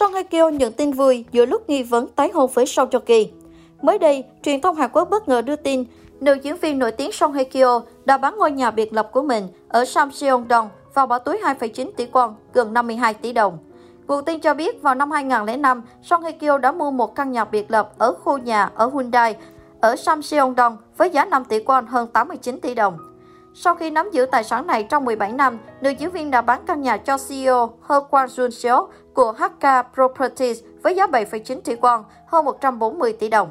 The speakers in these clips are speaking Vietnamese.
Song Hye Kyo nhận tin vui giữa lúc nghi vấn tái hôn với Song Joong Ki. Mới đây, truyền thông Hàn Quốc bất ngờ đưa tin nữ diễn viên nổi tiếng Song Hye Kyo đã bán ngôi nhà biệt lập của mình ở Samseong-dong vào bỏ túi 2,9 tỷ won, gần 52 tỷ đồng. Nguồn tin cho biết vào năm 2005, Song Hye Kyo đã mua một căn nhà biệt lập ở khu nhà ở Hyundai ở Samseong-dong với giá 5 tỷ won hơn 89 tỷ đồng. Sau khi nắm giữ tài sản này trong 17 năm, nữ diễn viên đã bán căn nhà cho CEO He Kwon Jun Seo của HK Properties với giá 7,9 tỷ won, hơn 140 tỷ đồng.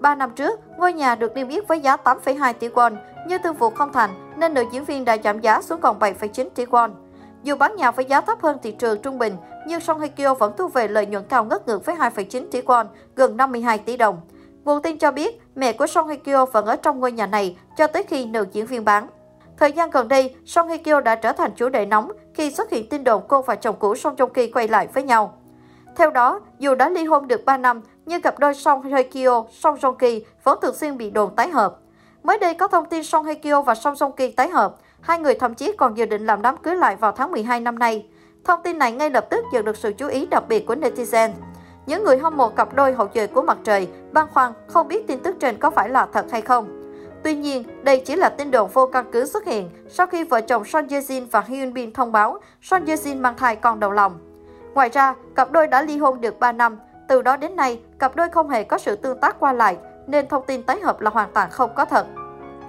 3 năm trước, ngôi nhà được niêm yết với giá 8,2 tỷ won, nhưng thương vụ không thành nên nữ diễn viên đã giảm giá xuống còn 7,9 tỷ won. Dù bán nhà với giá thấp hơn thị trường trung bình, nhưng Song Hye Kyo vẫn thu về lợi nhuận cao ngất ngưỡng với 2,9 tỷ won, gần 52 tỷ đồng. Nguồn tin cho biết, mẹ của Song Hye Kyo vẫn ở trong ngôi nhà này cho tới khi nữ diễn viên bán. Thời gian gần đây, Song Hye Kyo đã trở thành chủ đề nóng khi xuất hiện tin đồn cô và chồng cũ Song Joong Ki quay lại với nhau. Theo đó, dù đã ly hôn được 3 năm, nhưng cặp đôi Song Hye Kyo, Song Joong Ki vẫn thường xuyên bị đồn tái hợp. Mới đây có thông tin Song Hye Kyo và Song Joong Ki tái hợp, hai người thậm chí còn dự định làm đám cưới lại vào tháng 12 năm nay. Thông tin này ngay lập tức nhận được sự chú ý đặc biệt của netizen. Những người hâm mộ cặp đôi hậu duệ của mặt trời băn khoăn không biết tin tức trên có phải là thật hay không. Tuy nhiên, đây chỉ là tin đồn vô căn cứ xuất hiện sau khi vợ chồng Son Ye Jin và Hyun Bin thông báo Son Ye Jin mang thai con đầu lòng. Ngoài ra, cặp đôi đã ly hôn được 3 năm. Từ đó đến nay, cặp đôi không hề có sự tương tác qua lại, nên thông tin tái hợp là hoàn toàn không có thật.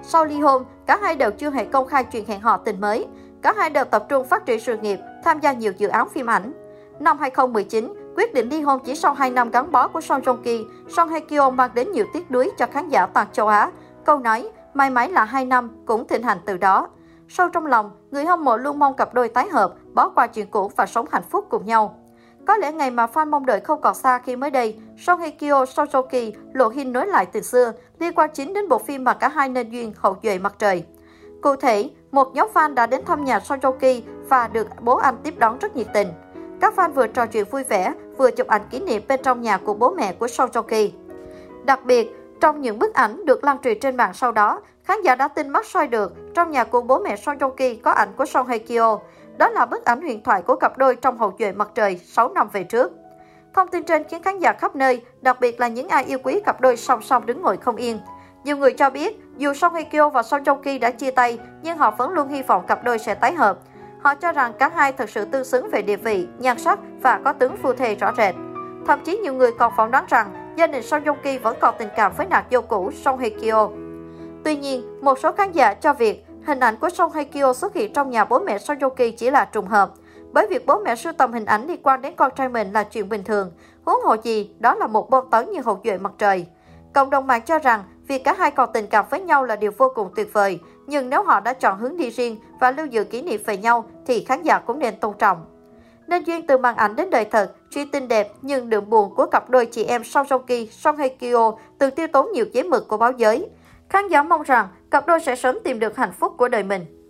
Sau ly hôn, cả hai đều chưa hề công khai chuyện hẹn hò tình mới. Cả hai đều tập trung phát triển sự nghiệp, tham gia nhiều dự án phim ảnh. Năm 2019, quyết định ly hôn chỉ sau 2 năm gắn bó của Song Joong Ki, Song Hye Kyo mang đến nhiều tiếc nuối cho khán giả toàn châu Á. Câu nói, may mắn là 2 năm cũng thịnh hành từ đó. Sâu trong lòng, người hâm mộ luôn mong cặp đôi tái hợp, bỏ qua chuyện cũ và sống hạnh phúc cùng nhau. Có lẽ ngày mà fan mong đợi không còn xa khi mới đây, Song Hye Kyo, Song Ki lộ hin nối lại từ xưa, liên quan chính đến bộ phim mà cả hai nên duyên hậu duệ mặt trời. Cụ thể, một nhóm fan đã đến thăm nhà Song Ki và được bố anh tiếp đón rất nhiệt tình. Các fan vừa trò chuyện vui vẻ, vừa chụp ảnh kỷ niệm bên trong nhà của bố mẹ của Song Ki. Đặc biệt, trong những bức ảnh được lan truyền trên mạng sau đó, khán giả đã tin mắt soi được trong nhà của bố mẹ Son Joong Ki có ảnh của Son Hye Kyo. Đó là bức ảnh huyền thoại của cặp đôi trong hậu duệ mặt trời 6 năm về trước. Thông tin trên khiến khán giả khắp nơi, đặc biệt là những ai yêu quý cặp đôi song song đứng ngồi không yên. Nhiều người cho biết, dù Song Hye Kyo và Song Joong Ki đã chia tay, nhưng họ vẫn luôn hy vọng cặp đôi sẽ tái hợp. Họ cho rằng cả hai thực sự tương xứng về địa vị, nhan sắc và có tướng phu thê rõ rệt. Thậm chí nhiều người còn phỏng đoán rằng gia đình Song Joong Ki vẫn còn tình cảm với nàng dâu cũ Song Hye Kyo. Tuy nhiên, một số khán giả cho việc hình ảnh của Song Hye Kyo xuất hiện trong nhà bố mẹ Song Joong Ki chỉ là trùng hợp, bởi việc bố mẹ sưu tầm hình ảnh liên quan đến con trai mình là chuyện bình thường, huống hồ gì đó là một bom tấn như hột duệ mặt trời. Cộng đồng mạng cho rằng việc cả hai còn tình cảm với nhau là điều vô cùng tuyệt vời, nhưng nếu họ đã chọn hướng đi riêng và lưu giữ kỷ niệm về nhau thì khán giả cũng nên tôn trọng. Nên duyên từ màn ảnh đến đời thật, truy tin đẹp nhưng đượm buồn của cặp đôi chị em Song Song Ki, Song Hye Kyo từng tiêu tốn nhiều giấy mực của báo giới. Khán giả mong rằng cặp đôi sẽ sớm tìm được hạnh phúc của đời mình.